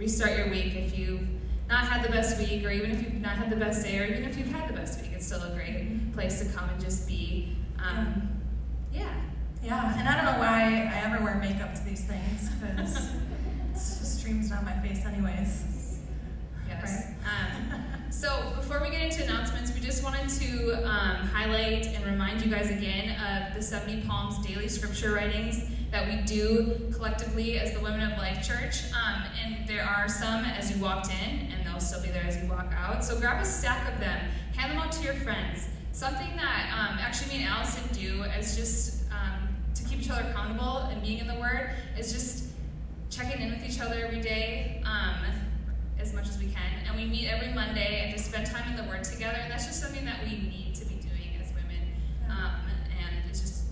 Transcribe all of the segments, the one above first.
restart your week if you've not had the best week, or even if you've not had the best day, or even if you've had the best week, it's still a great place to come and just be. Um, yeah. Yeah, and I don't know why I ever wear makeup to these things because it just streams down my face, anyways. Yes. Um, so before we get into announcements, we just wanted to um, highlight and remind you guys again of the 70 Palms daily scripture writings that we do collectively as the Women of Life Church. Um, and there are some as you walked in, and they'll still be there as you walk out. So grab a stack of them, hand them out to your friends. Something that um, actually me and Allison do as just um, to keep each other accountable and being in the Word is just checking in with each other every day um, as much as we can. And we meet every Monday and just spend time in the Word together. And that's just something that we need to be doing as women. Um, and it's just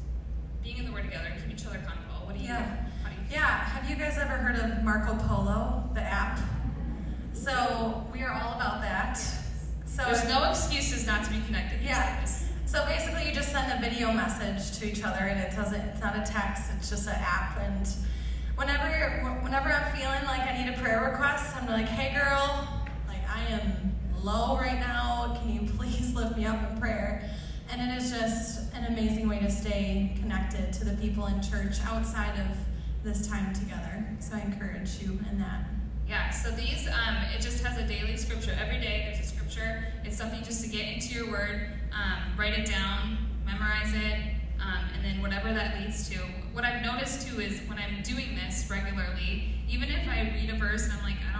being in the Word together and keeping each other accountable. What do you? Yeah. How do you? Yeah, have you guys ever heard of Marco Polo, the app? So we are all about that. So There's no excuses not to be connected. Yeah. days. So basically, you just send a video message to each other, and it doesn't. It's not a text. It's just an app. And whenever, whenever I'm feeling like I need a prayer request, I'm like, "Hey, girl, like I am low right now. Can you please lift me up in prayer?" And it is just an amazing way to stay connected to the people in church outside of this time together. So I encourage you in that. Yeah, so these, um, it just has a daily scripture. Every day there's a scripture. It's something just to get into your word, um, write it down, memorize it, um, and then whatever that leads to. What I've noticed too is when I'm doing this regularly, even if I read a verse and I'm like, I don't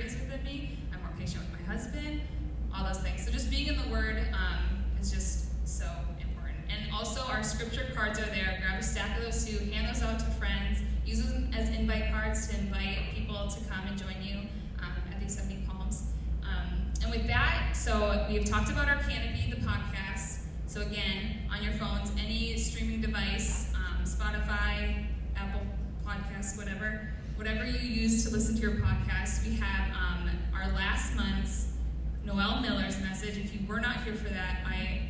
is within me. I'm more patient with my husband, all those things. So just being in the Word um, is just so important. And also, our scripture cards are there. Grab a stack of those too. Hand those out to friends. Use them as invite cards to invite people to come and join you um, at these 70 Palms. Um, and with that, so we've talked about our Canopy, the podcast. So again, on your phones, any streaming device, um, Spotify, Apple Podcasts, whatever, whatever you use to listen to your podcast, we have um, our last month's Noel Miller's message. If you were not here for that, I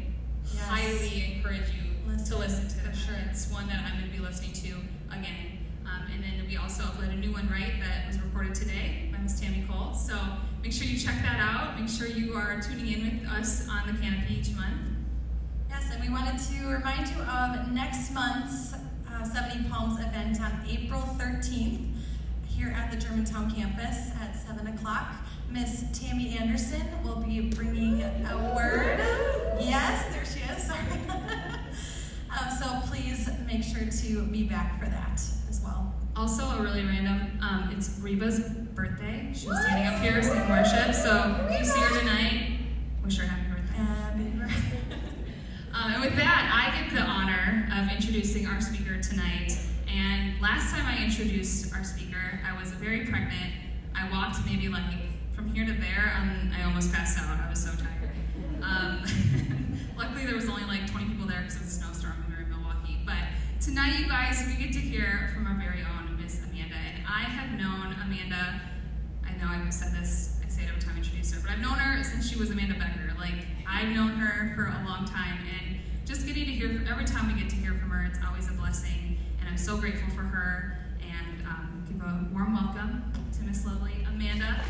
Yes. highly encourage you Listen, to listen to that. sure. It's one that I'm going to be listening to again. Um, and then we also uploaded a new one, right, that was recorded today by Miss Tammy Cole. So make sure you check that out. Make sure you are tuning in with us on the canopy each month. Yes, and we wanted to remind you of next month's uh, 70 Palms event on April 13th here at the Germantown campus at 7 o'clock. Miss Tammy Anderson will be bringing a word. Yes, there she is. Sorry. um, so please make sure to be back for that as well. Also, a really random, um, it's Reba's birthday. She was standing up here singing worship. So if you see her tonight, wish her happy birthday. Happy birthday. Um, and with that, I get the honor of introducing our speaker tonight. And last time I introduced our speaker, I was very pregnant. I walked maybe like from here to there, and I almost passed out. I was so tired. Um, luckily, there was only like 20 people there because it was a snowstorm and we were in Milwaukee. But tonight, you guys, we get to hear from our very own Miss Amanda. And I have known Amanda. I know I've said this. I say it every time I introduce her, but I've known her since she was Amanda Becker. Like I've known her for a long time, and just getting to hear every time we get to hear from her, it's always a blessing. I'm so grateful for her. And um, give a warm welcome to Miss Lovely Amanda.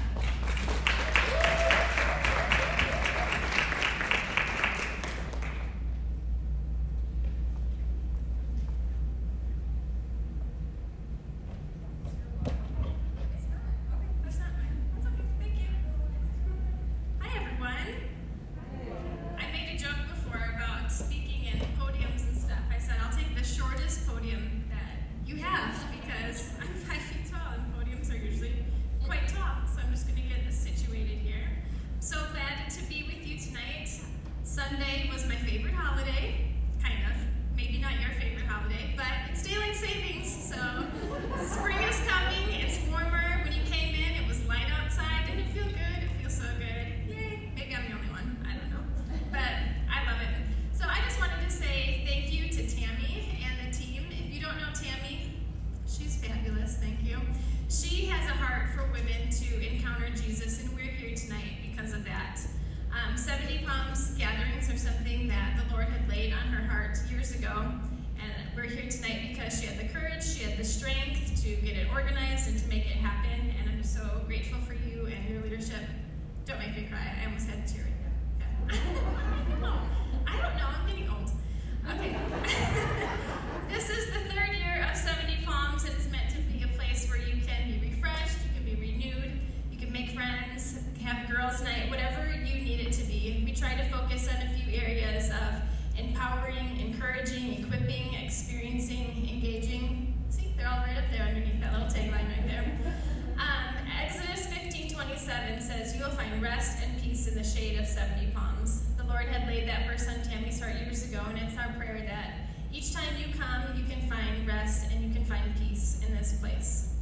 Years ago, and it's our prayer that each time you come, you can find rest and you can find peace in this place.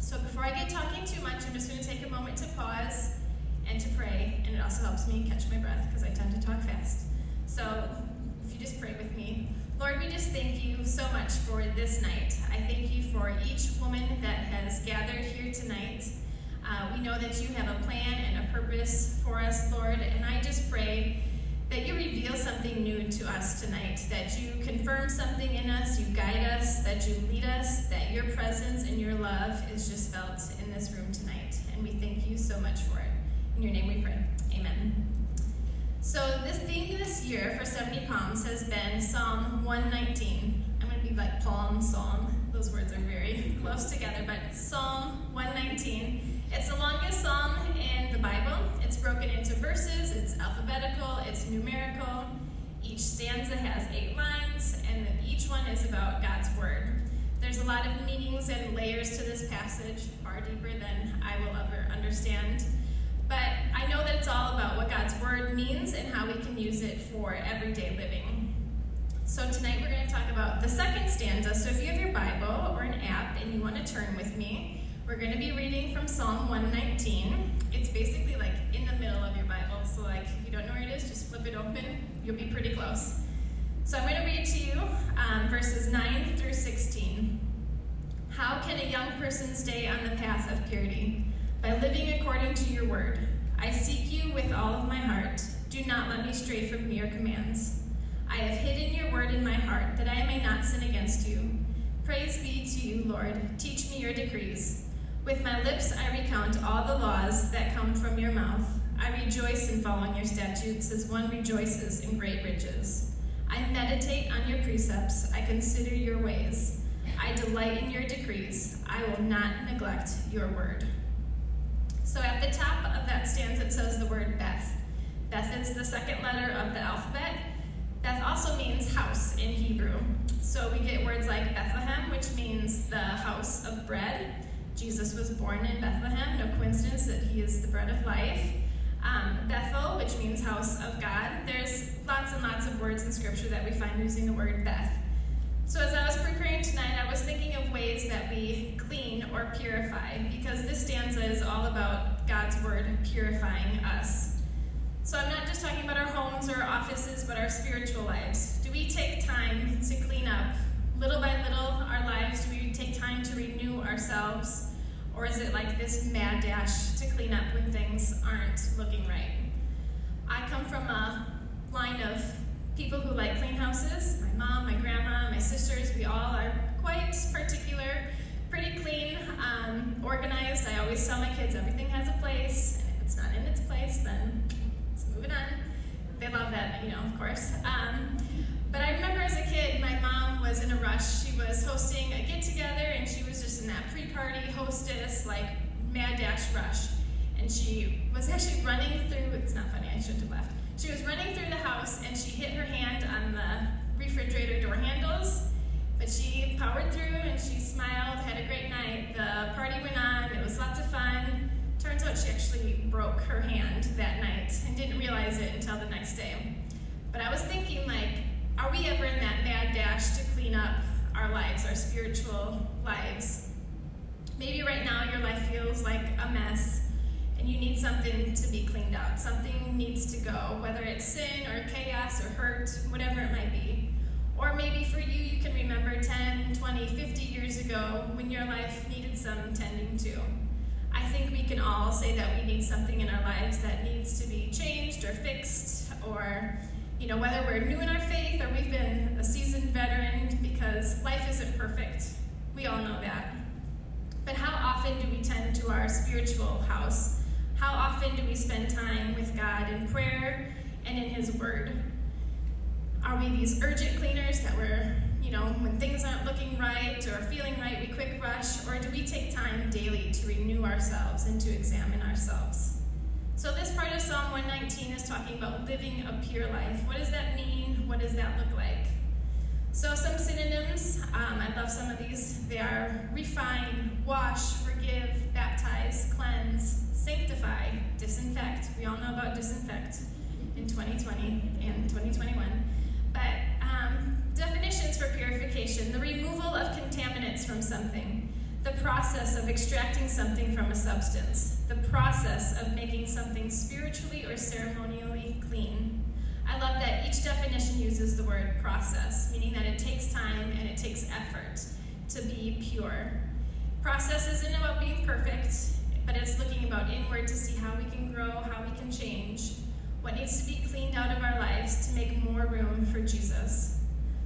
So before I get talking too much, I'm just going to take a moment to pause and to pray, and it also helps me catch my breath because I tend to talk fast. So if you just pray with me. Lord, we just thank you so much for this night. I thank you for each woman that has gathered here tonight. Uh, we know that you have a plan and a purpose for us, Lord, and I just pray that you reveal something new to us tonight, that you confirm something in us, you guide us, that you lead us, that your presence and your love is just felt in this room tonight. And we thank you so much for it. In your name we pray. Amen. So this theme this year for 70 Palms has been Psalm 119. I'm going to be like palm psalm. Those words are very close together, but Psalm 119. It's the longest psalm in the Bible. It's broken into verses, it's alphabetical, it's numerical. Each stanza has eight lines, and each one is about God's Word. There's a lot of meanings and layers to this passage, far deeper than I will ever understand. But I know that it's all about what God's Word means and how we can use it for everyday living. So tonight we're going to talk about the second stanza. So if you have your Bible or an app and you want to turn with me, we're going to be reading from Psalm 119. It's basically like in the middle of your Bible. So like if you don't know where it is, just flip it open. You'll be pretty close. So I'm going to read to you um, verses 9 through 16. How can a young person stay on the path of purity? By living according to your word. I seek you with all of my heart. Do not let me stray from your commands. I have hidden your word in my heart that I may not sin against you. Praise be to you, Lord. Teach me your decrees. With my lips I recount all the laws that come from your mouth. I rejoice in following your statutes as one rejoices in great riches. I meditate on your precepts. I consider your ways. I delight in your decrees. I will not neglect your word. So at the top of that stanza, it says the word Beth. Beth is the second letter of the alphabet. Beth also means house in Hebrew. So we get words like Bethlehem, which means the house of bread. Jesus was born in Bethlehem. No coincidence that he is the bread of life. Um, Bethel, which means house of God. There's lots and lots of words in Scripture that we find using the word Beth. So as I was preparing tonight, I was thinking of ways that we clean or purify, because this stanza is all about God's word purifying us. So I'm not just talking about our homes or our offices, but our spiritual lives. Do we take time to clean up? Little by little, our lives, do we take time to renew ourselves? Or is it like this mad dash to clean up when things aren't looking right? I come from a line of people who like clean houses. My mom, my grandma, my sisters, we all are quite particular, pretty clean, um, organized. I always tell my kids everything has a place, and if it's not in its place, then let's move it on. They love that, you know, of course. Um, but I remember as a kid, my mom was in a rush. She was hosting a get together, and she was just in that pre party hostess, like mad dash rush. And she was actually running through, it's not funny, I shouldn't have left. She was running through the house and she hit her hand on the refrigerator door handles, but she powered through and she smiled, had a great night. The party went on, it was lots of fun. Turns out she actually broke her hand that night and didn't realize it until the next day. But I was thinking, like, are we ever in that mad dash to clean up our lives, our spiritual lives? Maybe right now your life feels like a mess and you need something to be cleaned out. Something needs to go, whether it's sin or chaos or hurt, whatever it might be. Or maybe for you, you can remember 10, 20, 50 years ago when your life needed some tending to. I think we can all say that we need something in our lives that needs to be changed or fixed or You know, whether we're new in our faith or we've been a seasoned veteran, because life isn't perfect. We all know that. But how often do we tend to our spiritual house? How often do we spend time with God in prayer and in His Word? Are we these urgent cleaners that we're, you know, when things aren't looking right or feeling right, we quick rush? Or do we take time daily to renew ourselves and to examine ourselves? So, this part of Psalm 119 is talking about living a pure life. What does that mean? What does that look like? So, some synonyms, um, I love some of these. They are refine, wash, forgive, baptize, cleanse, sanctify, disinfect. We all know about disinfect in 2020 and 2021. But um, definitions for purification the removal of contaminants from something, the process of extracting something from a substance, the process of making something spiritually or ceremonially clean. I love that each definition uses the word process, meaning that it takes time and it takes effort to be pure. Process isn't about being perfect, but it's looking about inward to see how we can grow, how we can change, what needs to be cleaned out of our lives to make more room for Jesus.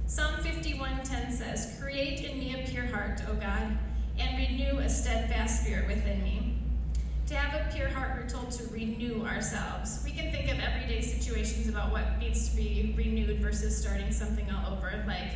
Psalm 51:10 says, "Create in me a pure heart, O God, and renew a steadfast spirit within me." To have a pure heart, we're told to renew ourselves. We can think of everyday situations about what needs to be renewed versus starting something all over. Like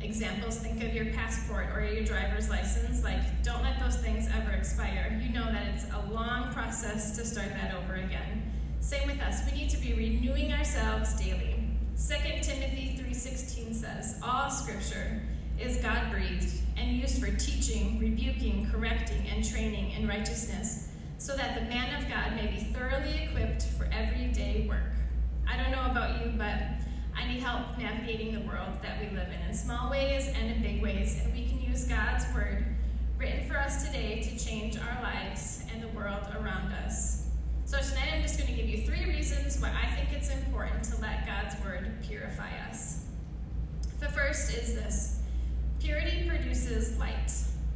examples, think of your passport or your driver's license. Like, don't let those things ever expire. You know that it's a long process to start that over again. Same with us. We need to be renewing ourselves daily. 2 Timothy 3:16 says, "All scripture is God-breathed and used for teaching, rebuking, correcting, and training in righteousness, so that the man of God may be thoroughly equipped for everyday work." I don't know about you, but I need help navigating the world that we live in in small ways and in big ways, and we can use God's word written for us today to change our lives and the world around us. So tonight I'm just going to give you three reasons why I think it's important to let God's word purify us. The first is this produces light.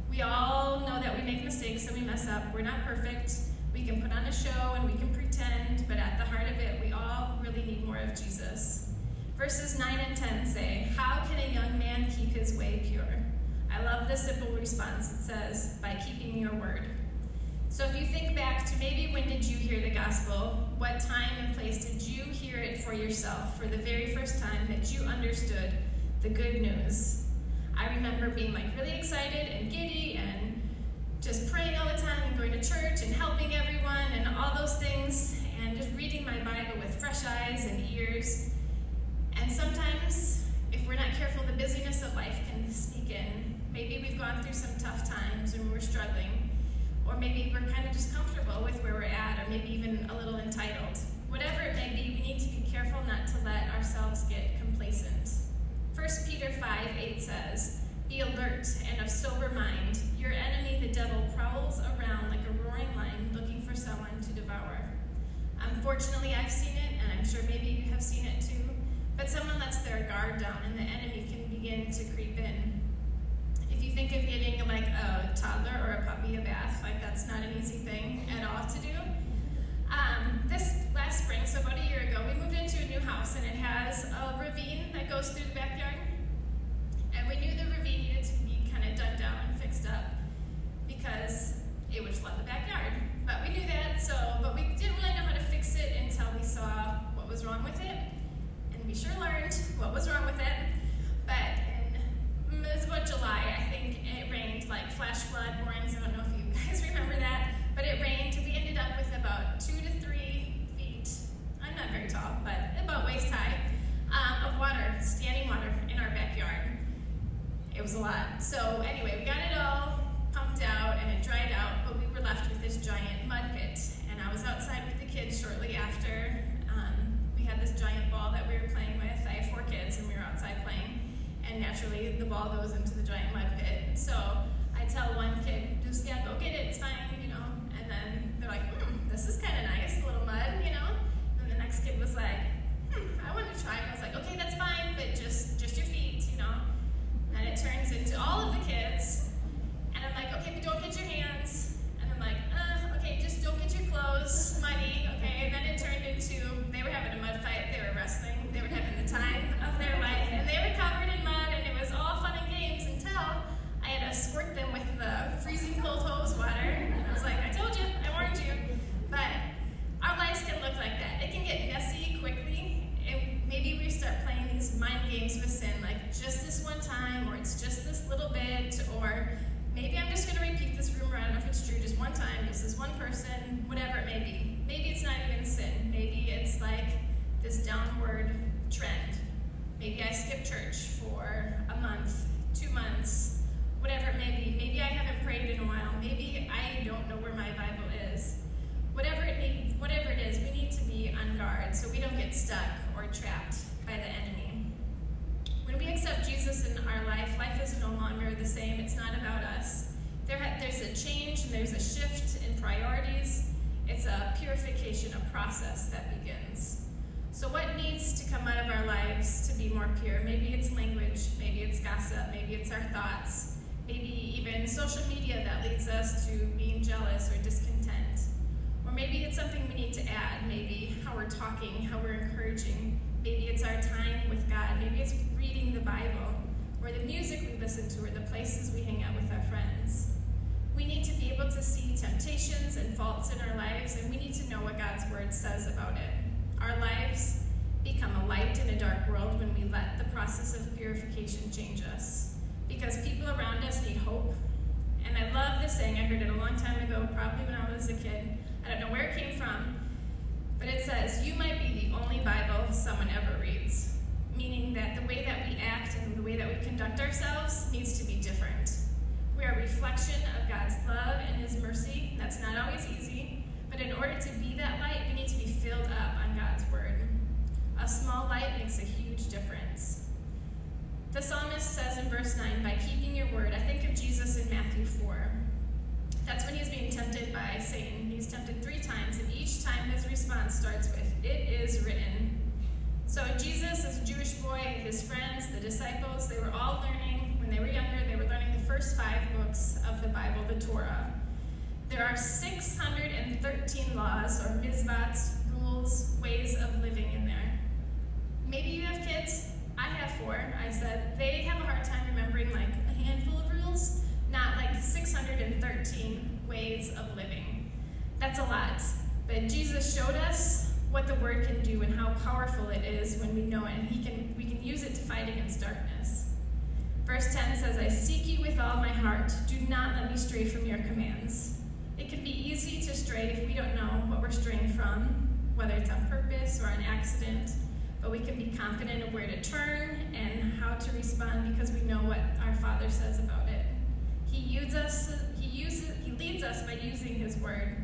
We all know that we make mistakes and we mess up. We're not perfect. We can put on a show and we can pretend, but at the heart of it, we all really need more of Jesus. Verses 9 and 10 say, How can a young man keep his way pure? I love the simple response. It says, By keeping your word. So if you think back to maybe when did you hear the gospel? What time and place did you hear it for yourself for the very first time that you understood the good news? I remember being like really excited and giddy and just praying all the time and going to church and helping everyone and all those things and just reading my Bible with fresh eyes and ears. And sometimes, if we're not careful, the busyness of life can sneak in. Maybe we've gone through some tough times and we're struggling, or maybe we're kind of just comfortable with where we're at, or maybe even a little entitled. Whatever it may be, we need to be careful not to let ourselves get complacent. 1 Peter 5 8 says, Be alert and of sober mind. Your enemy, the devil, prowls around like a roaring lion looking for someone to devour. Unfortunately, I've seen it, and I'm sure maybe you have seen it too. But someone lets their guard down, and the enemy can begin to creep in. If you think of getting like a toddler or a puppy a bath, like that's not an easy thing at all to do. Um, this last spring, so about a year ago, we moved into a new house, and it has a ravine that goes through the backyard. And we knew the ravine needed to be kind of dug down and fixed up because it would flood the backyard. But we knew that, so but we didn't really know how to fix it until we saw what was wrong with it and we sure learned what was wrong with it. But in, it was about July, I think it rained like flash flood warnings. I don't know if you guys remember that, but it rained. We ended up with about two to three not very tall, but about waist high um, of water, standing water in our backyard. It was a lot. So anyway, we got it all pumped out and it dried out, but we were left with this giant mud pit. And I was outside with the kids shortly after we had this giant ball that we were playing with. I have four kids and we were outside playing. And naturally, the ball goes into the giant mud pit. So I tell one kid, just, yeah, go get it, it's fine, you know. And then they're like, hmm, this is kind of nice, a little mud, you know. Kid was like, hmm, I want to try. And I was like, okay, that's fine, but just, just your feet, you know. And it turns into all of the kids. And I'm like, okay, but don't get your hands. And I'm like, uh, okay, just don't get your clothes muddy, okay? And then it turned into they were having a mud fight, they were wrestling, they were having this downward trend. Maybe I skip church for a month, two months, whatever it may be. Maybe I haven't prayed in a while. Maybe I don't know where my Bible is. Whatever it needs, whatever it is, we need to be on guard so we don't get stuck or trapped by the enemy. When we accept Jesus in our life, life is no longer the same. It's not about us. There ha- there's a change and there's a shift in priorities. It's a purification, a process that begins. So, what needs to come out of our lives to be more pure? Maybe it's language, maybe it's gossip, maybe it's our thoughts, maybe even social media that leads us to being jealous or discontent. Or maybe it's something we need to add, maybe how we're talking, how we're encouraging. Maybe it's our time with Reading the Bible, or the music we listen to, or the places we hang out with our friends. We need to be able to see temptations and faults in our lives, and we need to know what God's Word says about it. Our lives become a light in a dark world when we let the process of purification change us. Because people around us need hope. And I love this saying, I heard it a long time ago, probably when I was a kid. I don't know where it came from, but it says, You might be the only Bible someone ever reads. Meaning that the way that we act and the way that we conduct ourselves needs to be different. We are a reflection of God's love and His mercy. That's not always easy, but in order to be that light, we need to be filled up on God's Word. A small light makes a huge difference. The psalmist says in verse 9, By keeping your word, I think of Jesus in Matthew 4. That's when he's being tempted by Satan. He's tempted three times, and each time his response starts with, It is written. So Jesus, as a Jewish boy, his friends, the disciples, they were all learning, when they were younger, they were learning the first five books of the Bible, the Torah. There are 613 laws, or mitzvahs, rules, ways of living in there. Maybe you have kids. I have four. I said they have a hard time remembering like a handful of rules, not like 613 ways of living. That's a lot. But Jesus showed us what the word can do and how powerful it is when we know it. And he can we can use it to fight against darkness. Verse 10 says, I seek you with all my heart. Do not let me stray from your commands. It can be easy to stray if we don't know what we're straying from, whether it's on purpose or an accident but we can be confident of where to turn and how to respond because we know what our Father says about it. He uses us, he uses he leads us by using his word.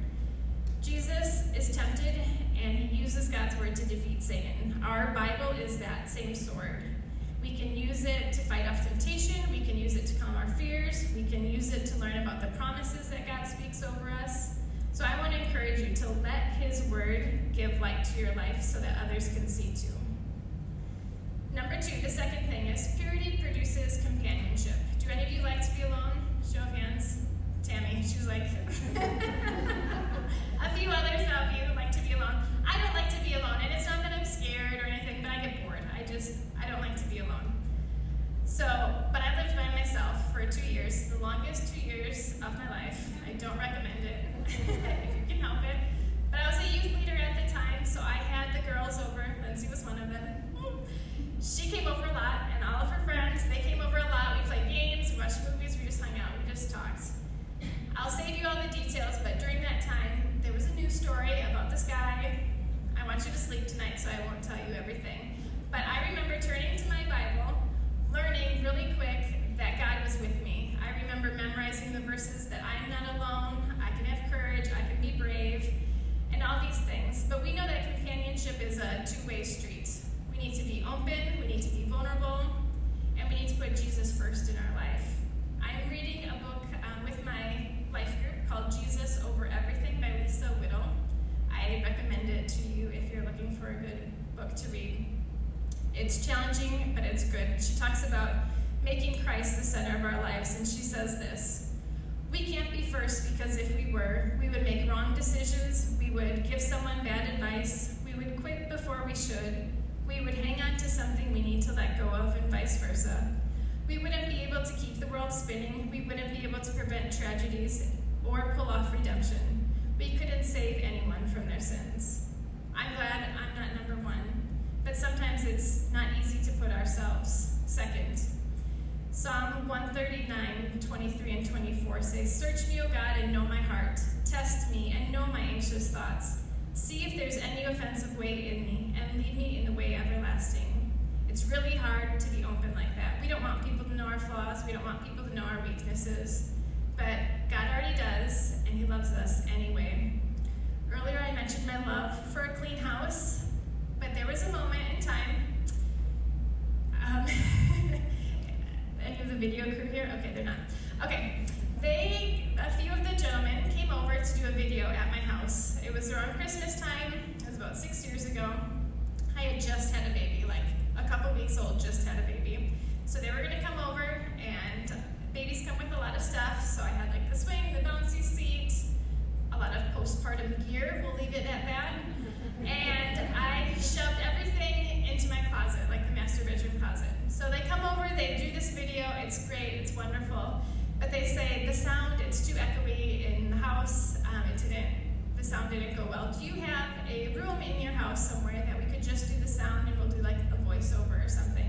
Jesus is tempted and he uses God's word to defeat Satan. Our Bible is that same sword. We can use it to fight off temptation, we can use it to calm our fears, we can use it to learn about the promises that God speaks over us. So I want to encourage you to let his word give light to your life so that others can see too. Number two, the second thing is purity produces companionship. Do any of you like to be alone? Show of hands. Tammy, she was like, a few others of you like alone. I don't like to be alone, and it's not that I'm scared or anything, but I get bored. I just, I don't like to be alone. So, but I lived by myself for two years, the longest two years of my life. I don't recommend it if you can help it. But I was a youth leader at the time, so I had the girls over. Lindsay was one of them. She came over a lot, and all of her friends, they came over a lot. We played games, we watched movies, we just hung out, we just talked. I'll save you all the details, but during that time, there was a news story about this guy. I want you to sleep tonight, so I won't tell you everything. But I remember turning to my Bible, learning really quick that God was with me. I remember memorizing the verses that I'm not alone, I can have courage, I can be brave, and all these things. But we know that companionship is a two way street. We need to be open, we need to be vulnerable, and we need to put Jesus first in our life. I'm reading a book um, with my life group called Jesus Over Everything by Lisa Whittle. I recommend it to you if you're looking for a good book to read. It's challenging, but it's good. She talks about making Christ the center of our lives, and she says this We can't be first because if we were, we would make wrong decisions, we would give someone bad advice, we would quit before we should, we would hang on to something we need to let go of, and vice versa. We wouldn't be able to keep the world spinning, we wouldn't be able to prevent tragedies or pull off redemption. We couldn't save anyone from their sins. I'm glad I'm not number one, but sometimes it's not easy to put ourselves second. Psalm 139, 23 and 24 say, Search me, O God, and know my heart. Test me and know my anxious thoughts. See if there's any offensive way in me, and lead me in the way everlasting. It's really hard to be open like that. We don't want people to know our flaws, we don't want people to know our weaknesses, but God already does, and He loves us anyway. Earlier, I mentioned my love for a clean house, but there was a moment in time. Um, any of the video crew here? Okay, they're not. Okay, they, a few of the gentlemen came over to do a video at my house. It was around Christmas time. It was about six years ago. I had just had a baby, like a couple weeks old, just had a baby. So they were gonna come over, and babies come with a lot of stuff. So I had like the swing, the bouncy seat, lot of postpartum gear. We'll leave it at that. And I shoved everything into my closet, like the master bedroom closet. So they come over, they do this video. It's great, it's wonderful. But they say the sound, it's too echoey in the house. Um, it didn't, the sound didn't go well. Do you have a room in your house somewhere that we could just do the sound and we'll do like a voiceover or something?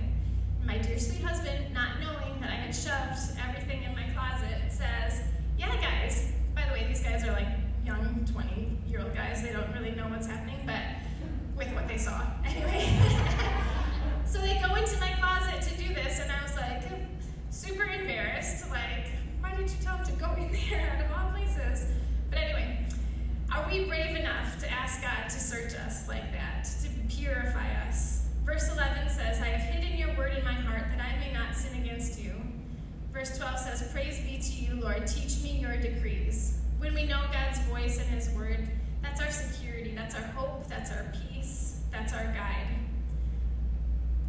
My dear sweet husband, not knowing that I had shoved everything in my closet, says, Yeah, guys. By the way, these guys are like young 20 year old guys. They don't really know what's happening, but with what they saw. Anyway. so they go into my closet to do this, and I was like, super embarrassed. Like, why did you tell them to go in there out of all places? But anyway, are we brave enough to ask God to search us like that, to purify us? Verse 11 says, I have hidden your word in my heart that I may not sin against you. Verse 12 says, Praise be to you, Lord. Teach me your decrees. When we know God's voice and his word, that's our security, that's our hope, that's our peace, that's our guide.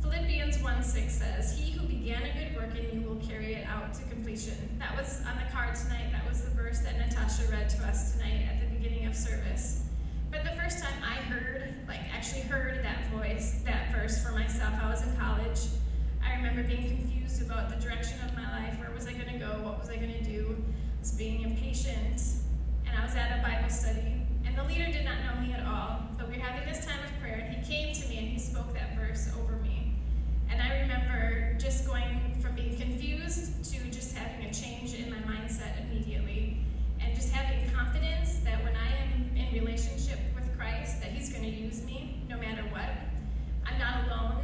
Philippians 1 6 says, He who began a good work in you will carry it out to completion. That was on the card tonight. That was the verse that Natasha read to us tonight at the beginning of service. But the first time I heard, like actually heard that voice, that verse for myself, I was in college. I remember being confused about the direction of my life. Where was I going to go? What was I going to do? Was being impatient. And I was at a Bible study. And the leader did not know me at all. But we were having this time of prayer. And he came to me and he spoke that verse over me. And I remember just going from being confused to just having a change in my mindset immediately. And just having confidence that when I am in relationship with Christ, that He's going to use me no matter what. I'm not alone.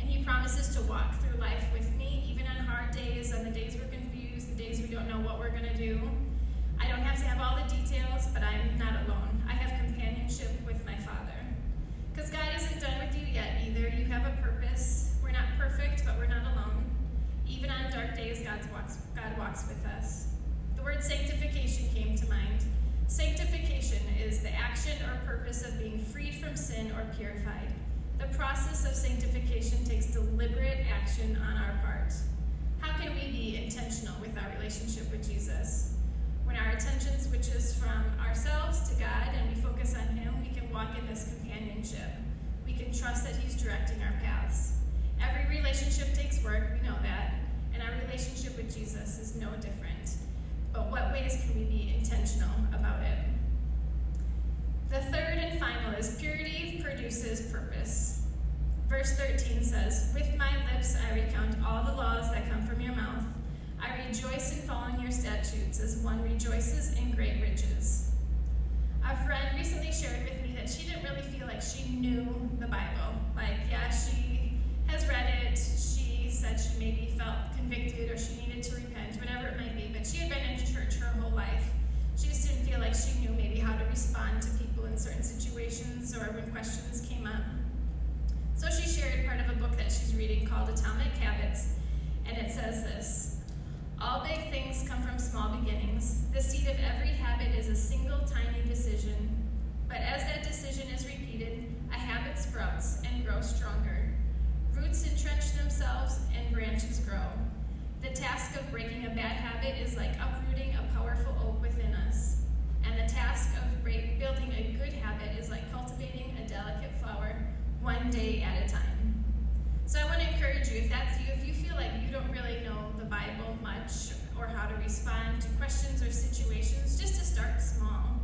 And He promises to walk through life with me, even on hard days, on the days we're the days we don't know what we're going to do. I don't have to have all the details, but I'm not alone. I have companionship with my Father. Because God isn't done with you yet either. You have a purpose. We're not perfect, but we're not alone. Even on dark days, God walks, God walks with us. The word sanctification came to mind. Sanctification is the action or purpose of being freed from sin or purified. The process of sanctification takes deliberate action on our part. How can we be intentional with our relationship with Jesus? When our attention switches from ourselves to God and we focus on Him, we can walk in this companionship. We can trust that He's directing our paths. Every relationship takes work, we know that, and our relationship with Jesus is no different. But what ways can we be intentional about it? The third and final is purity produces purpose. Verse 13 says, With my lips I recount all the laws that come from your mouth. I rejoice in following your statutes as one rejoices in great riches. A friend recently shared with me that she didn't really feel like she knew the Bible. Like, yeah, she has read it, she said she maybe felt convicted or she needed to repent, whatever it might be, but she had been in church her whole life. She just didn't feel like she knew maybe how to respond to people in certain situations or when questions came up. So she shared part of a book that she's reading called Atomic Habits, and it says this All big things come from small beginnings. The seed of every habit is a single tiny decision. But as that decision is repeated, a habit sprouts and grows stronger. Roots entrench themselves and branches grow. The task of breaking a bad habit is like uprooting a powerful oak within us. And the task of building a good habit is like cultivating a delicate flower one day at a time. So I want to encourage you, if that's you, if you feel like you don't really know the Bible much or how to respond to questions or situations, just to start small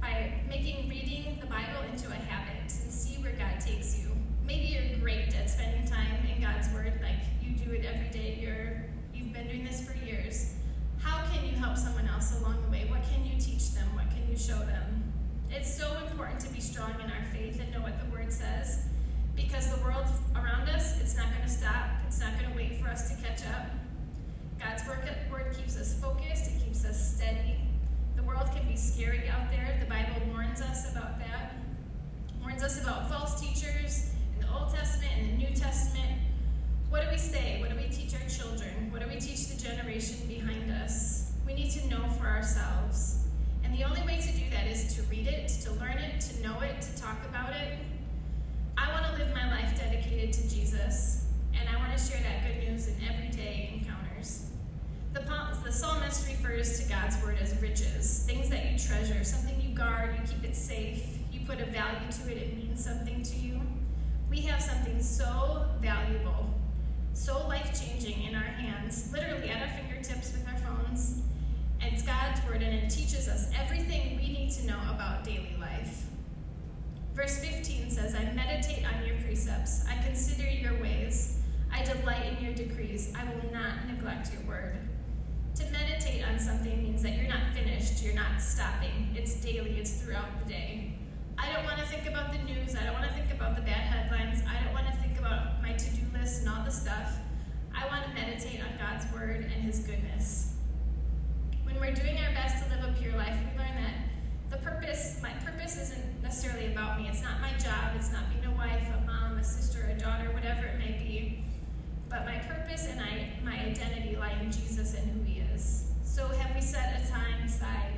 by making reading the Bible into a habit and see where God takes you. Maybe you're great at spending time in God's Word, like you do it every day. You're you've been doing this for years. How can you help someone else along the way? What can you teach them? What can you show them? It's so important to be strong in our faith and know what the Word says because the world around us, it's not going to stop. It's not going to wait for us to catch up. God's Word keeps us focused, it keeps us steady. The world can be scary out there. The Bible warns us about that, warns us about false teachers in the Old Testament and the New Testament. What do we say? What do we teach our children? What do we teach the generation behind us? We need to know for ourselves. The only way to do that is to read it, to learn it, to know it, to talk about it. I want to live my life dedicated to Jesus, and I want to share that good news in everyday encounters. The, the psalmist refers to God's word as riches, things that you treasure, something you guard, you keep it safe, you put a value to it, it means something to you. We have something so valuable, so life changing in our hands, literally at our fingertips with our phones. It's God's word, and it teaches us everything we need to know about daily life. Verse 15 says, I meditate on your precepts, I consider your ways, I delight in your decrees, I will not neglect your word. To meditate on something means that you're not finished, you're not stopping. It's daily, it's throughout the day. I don't want to think about the news, I don't want to think about the bad headlines, I don't want to think about my to do list and all the stuff. I want to meditate on God's word and his goodness. When we're doing our best to live a pure life, we learn that the purpose, my purpose isn't necessarily about me. It's not my job, it's not being a wife, a mom, a sister, a daughter, whatever it may be. But my purpose and I, my identity lie in Jesus and who he is. So have we set a time aside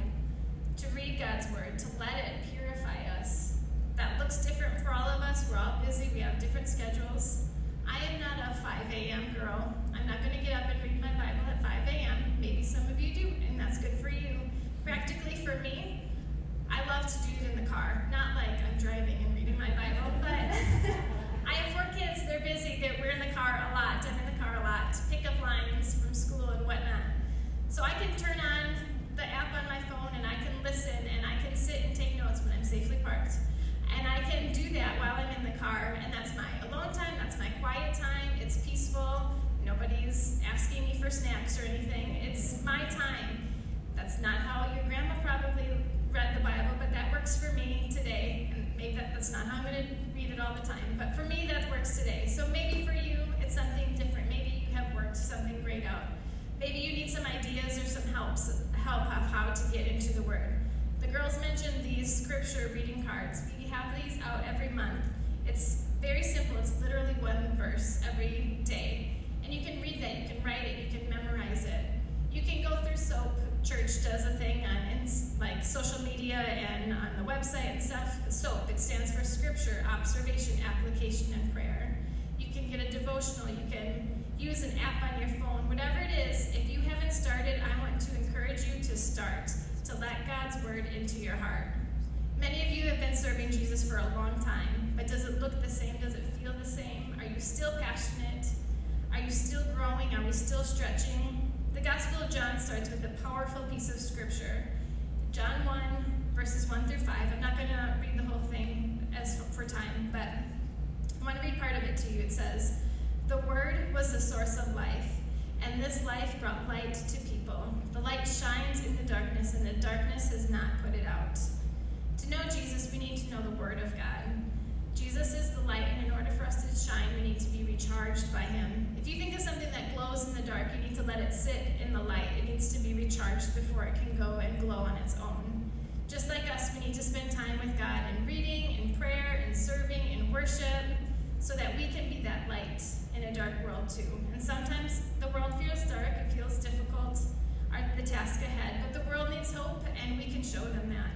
to read God's word, to let it purify us? That looks different for all of us. We're all busy, we have different schedules. I am not a 5 a.m. girl. I'm not going to get up and read my Bible at 5 a.m. Maybe some of you do, and that's good for you. Practically for me, I love to do it in the car. Not like I'm driving and reading my Bible, but I have four kids. They're busy. They're, we're in the car a lot. I'm in the car a lot to pick up lines from school and whatnot. So I can turn on the app on my phone and I can listen and I can sit and take notes when I'm safely parked. And I can do that while I'm in the car, and that's my alone time, that's my quiet time. It's peaceful. Nobody's asking me for snacks or anything. It's my time. That's not how your grandma probably read the Bible, but that works for me today. And maybe that, that's not how I'm going to read it all the time, but for me, that works today. So maybe for you, it's something different. Maybe you have worked something great out. Maybe you need some ideas or some helps, help of how to get into the Word. The girls mentioned these scripture reading cards. We have these out every month. It's very simple. It's literally one verse every day. And you can read that, you can write it, you can memorize it. You can go through SOAP. Church does a thing on like social media and on the website and stuff. SOAP, it stands for Scripture, Observation, Application, and Prayer. You can get a devotional. You can use an app on your phone. Whatever it is, if you haven't started, I want to encourage you to start, to let God's Word into your heart. Many of you have been serving Jesus for a long time, but does it look the same? Does it feel the same? Are you still passionate? Are you still growing? Are we still stretching? The Gospel of John starts with a powerful piece of scripture. John 1, verses 1 through 5. I'm not going to read the whole thing as for time, but I want to read part of it to you. It says, The Word was the source of life, and this life brought light to people. The light shines in the darkness, and the darkness has not put it out. To know Jesus, we need to know the Word of God. Jesus is the light, and in order for us to shine, we need to be recharged by Him. If you think of something that glows in the dark, you need to let it sit in the light. It needs to be recharged before it can go and glow on its own. Just like us, we need to spend time with God in reading, in prayer, in serving, in worship, so that we can be that light in a dark world too. And sometimes the world feels dark, it feels difficult, the task ahead, but the world needs hope, and we can show them that.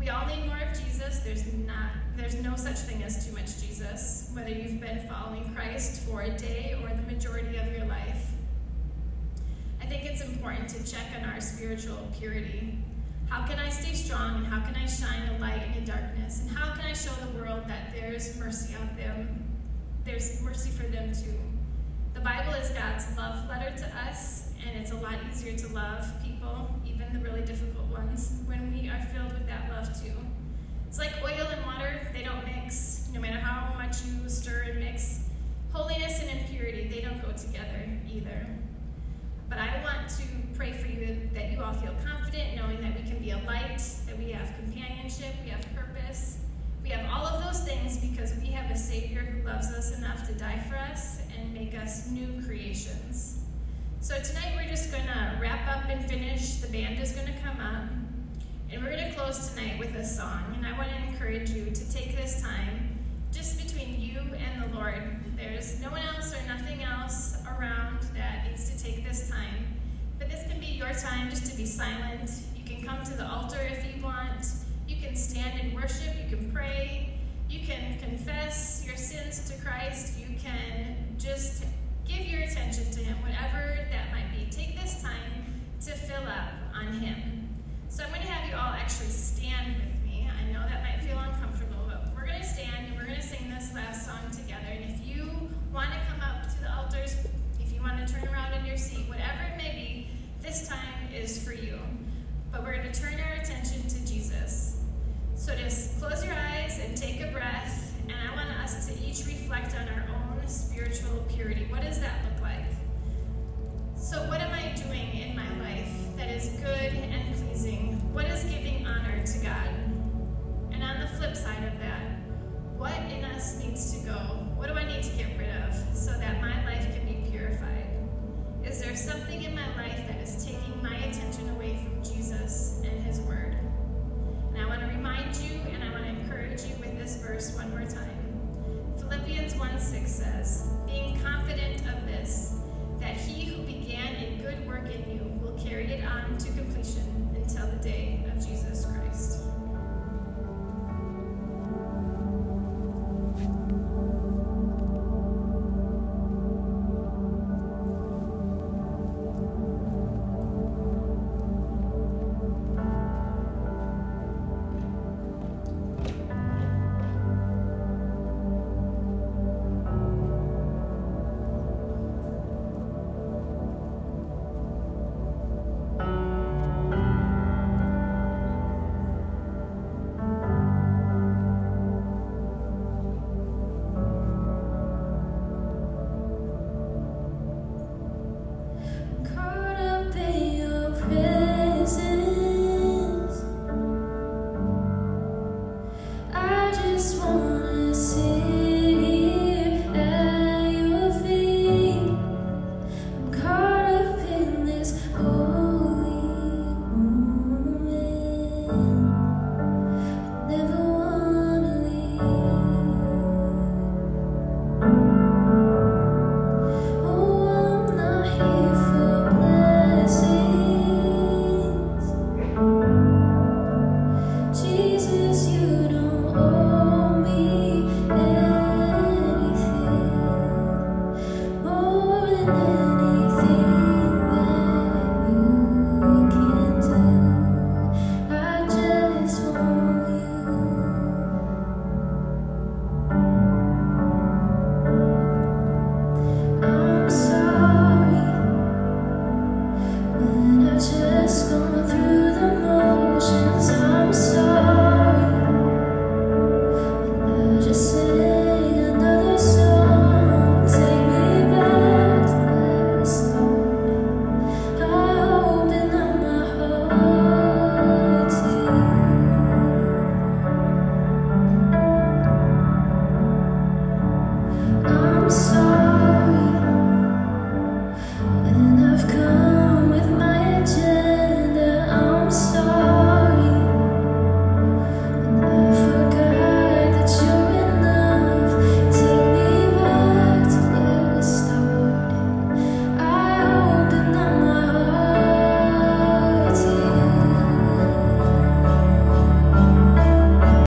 We all need more of Jesus. There's not there's no such thing as too much Jesus, whether you've been following Christ for a day or the majority of your life. I think it's important to check on our spiritual purity. How can I stay strong and how can I shine a light in the darkness? And how can I show the world that there's mercy on them? There's mercy for them too. The Bible is God's love letter to us, and it's a lot easier to love people, even the really difficult ones, when we are filled with that love too. It's like oil and water, they don't mix, no matter how much you stir and mix. Holiness and impurity, they don't go together either. But I want to pray for you that you all feel confident knowing that we can be a light, that we have companionship, we have purpose. We have all of those things because we have a Savior who loves us enough to die for us and make us new creations. So tonight we're just going to wrap up and finish. The band is going to come up. And we're going to close tonight with a song. And I want to encourage you to take this time just between you and the Lord. There's no one else or nothing else around that needs to take this time. But this can be your time just to be silent. You can come to the altar if you want. You can stand and worship. You can pray. You can confess your sins to Christ. You can just Give your attention to Him, whatever that might be. Take this time to fill up on Him. So I'm going to have you all actually stand with me. I know that might feel uncomfortable, but we're going to stand and we're going to sing this last song together. And if you want to come up to the altars, if you want to turn around in your seat, whatever it may be, this time is for you. But we're going to turn our